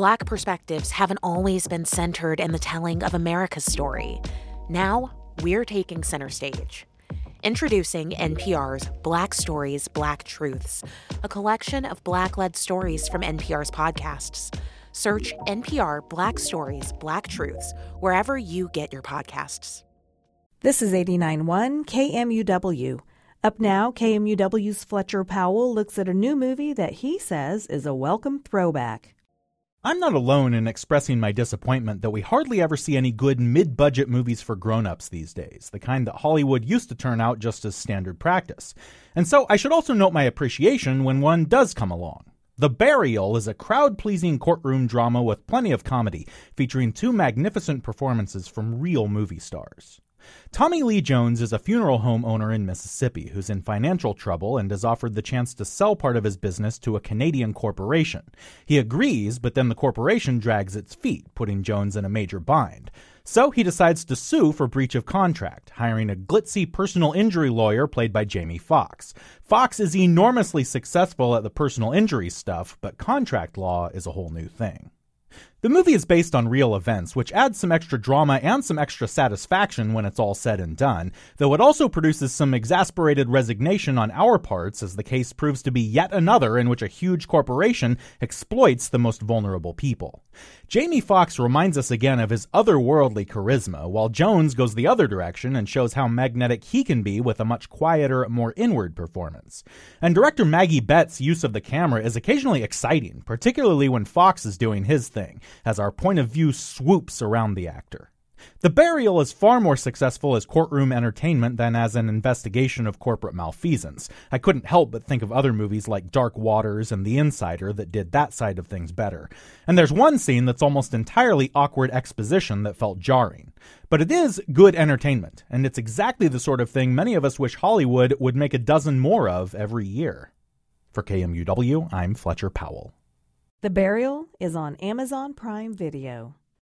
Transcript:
Black perspectives haven't always been centered in the telling of America's story. Now, we're taking center stage. Introducing NPR's Black Stories, Black Truths, a collection of Black led stories from NPR's podcasts. Search NPR Black Stories, Black Truths wherever you get your podcasts. This is 89.1 KMUW. Up now, KMUW's Fletcher Powell looks at a new movie that he says is a welcome throwback. I'm not alone in expressing my disappointment that we hardly ever see any good mid budget movies for grown ups these days, the kind that Hollywood used to turn out just as standard practice. And so I should also note my appreciation when one does come along. The Burial is a crowd pleasing courtroom drama with plenty of comedy, featuring two magnificent performances from real movie stars. Tommy Lee Jones is a funeral home owner in Mississippi who's in financial trouble and is offered the chance to sell part of his business to a Canadian corporation. He agrees, but then the corporation drags its feet, putting Jones in a major bind. So he decides to sue for breach of contract, hiring a glitzy personal injury lawyer played by Jamie Foxx. Foxx is enormously successful at the personal injury stuff, but contract law is a whole new thing. The movie is based on real events, which adds some extra drama and some extra satisfaction when it's all said and done, though it also produces some exasperated resignation on our parts as the case proves to be yet another in which a huge corporation exploits the most vulnerable people. Jamie Foxx reminds us again of his otherworldly charisma, while Jones goes the other direction and shows how magnetic he can be with a much quieter, more inward performance. And director Maggie Betts' use of the camera is occasionally exciting, particularly when Foxx is doing his thing as our point of view swoops around the actor. The Burial is far more successful as courtroom entertainment than as an investigation of corporate malfeasance. I couldn't help but think of other movies like Dark Waters and The Insider that did that side of things better. And there's one scene that's almost entirely awkward exposition that felt jarring. But it is good entertainment, and it's exactly the sort of thing many of us wish Hollywood would make a dozen more of every year. For KMUW, I'm Fletcher Powell. The Burial is on Amazon Prime Video.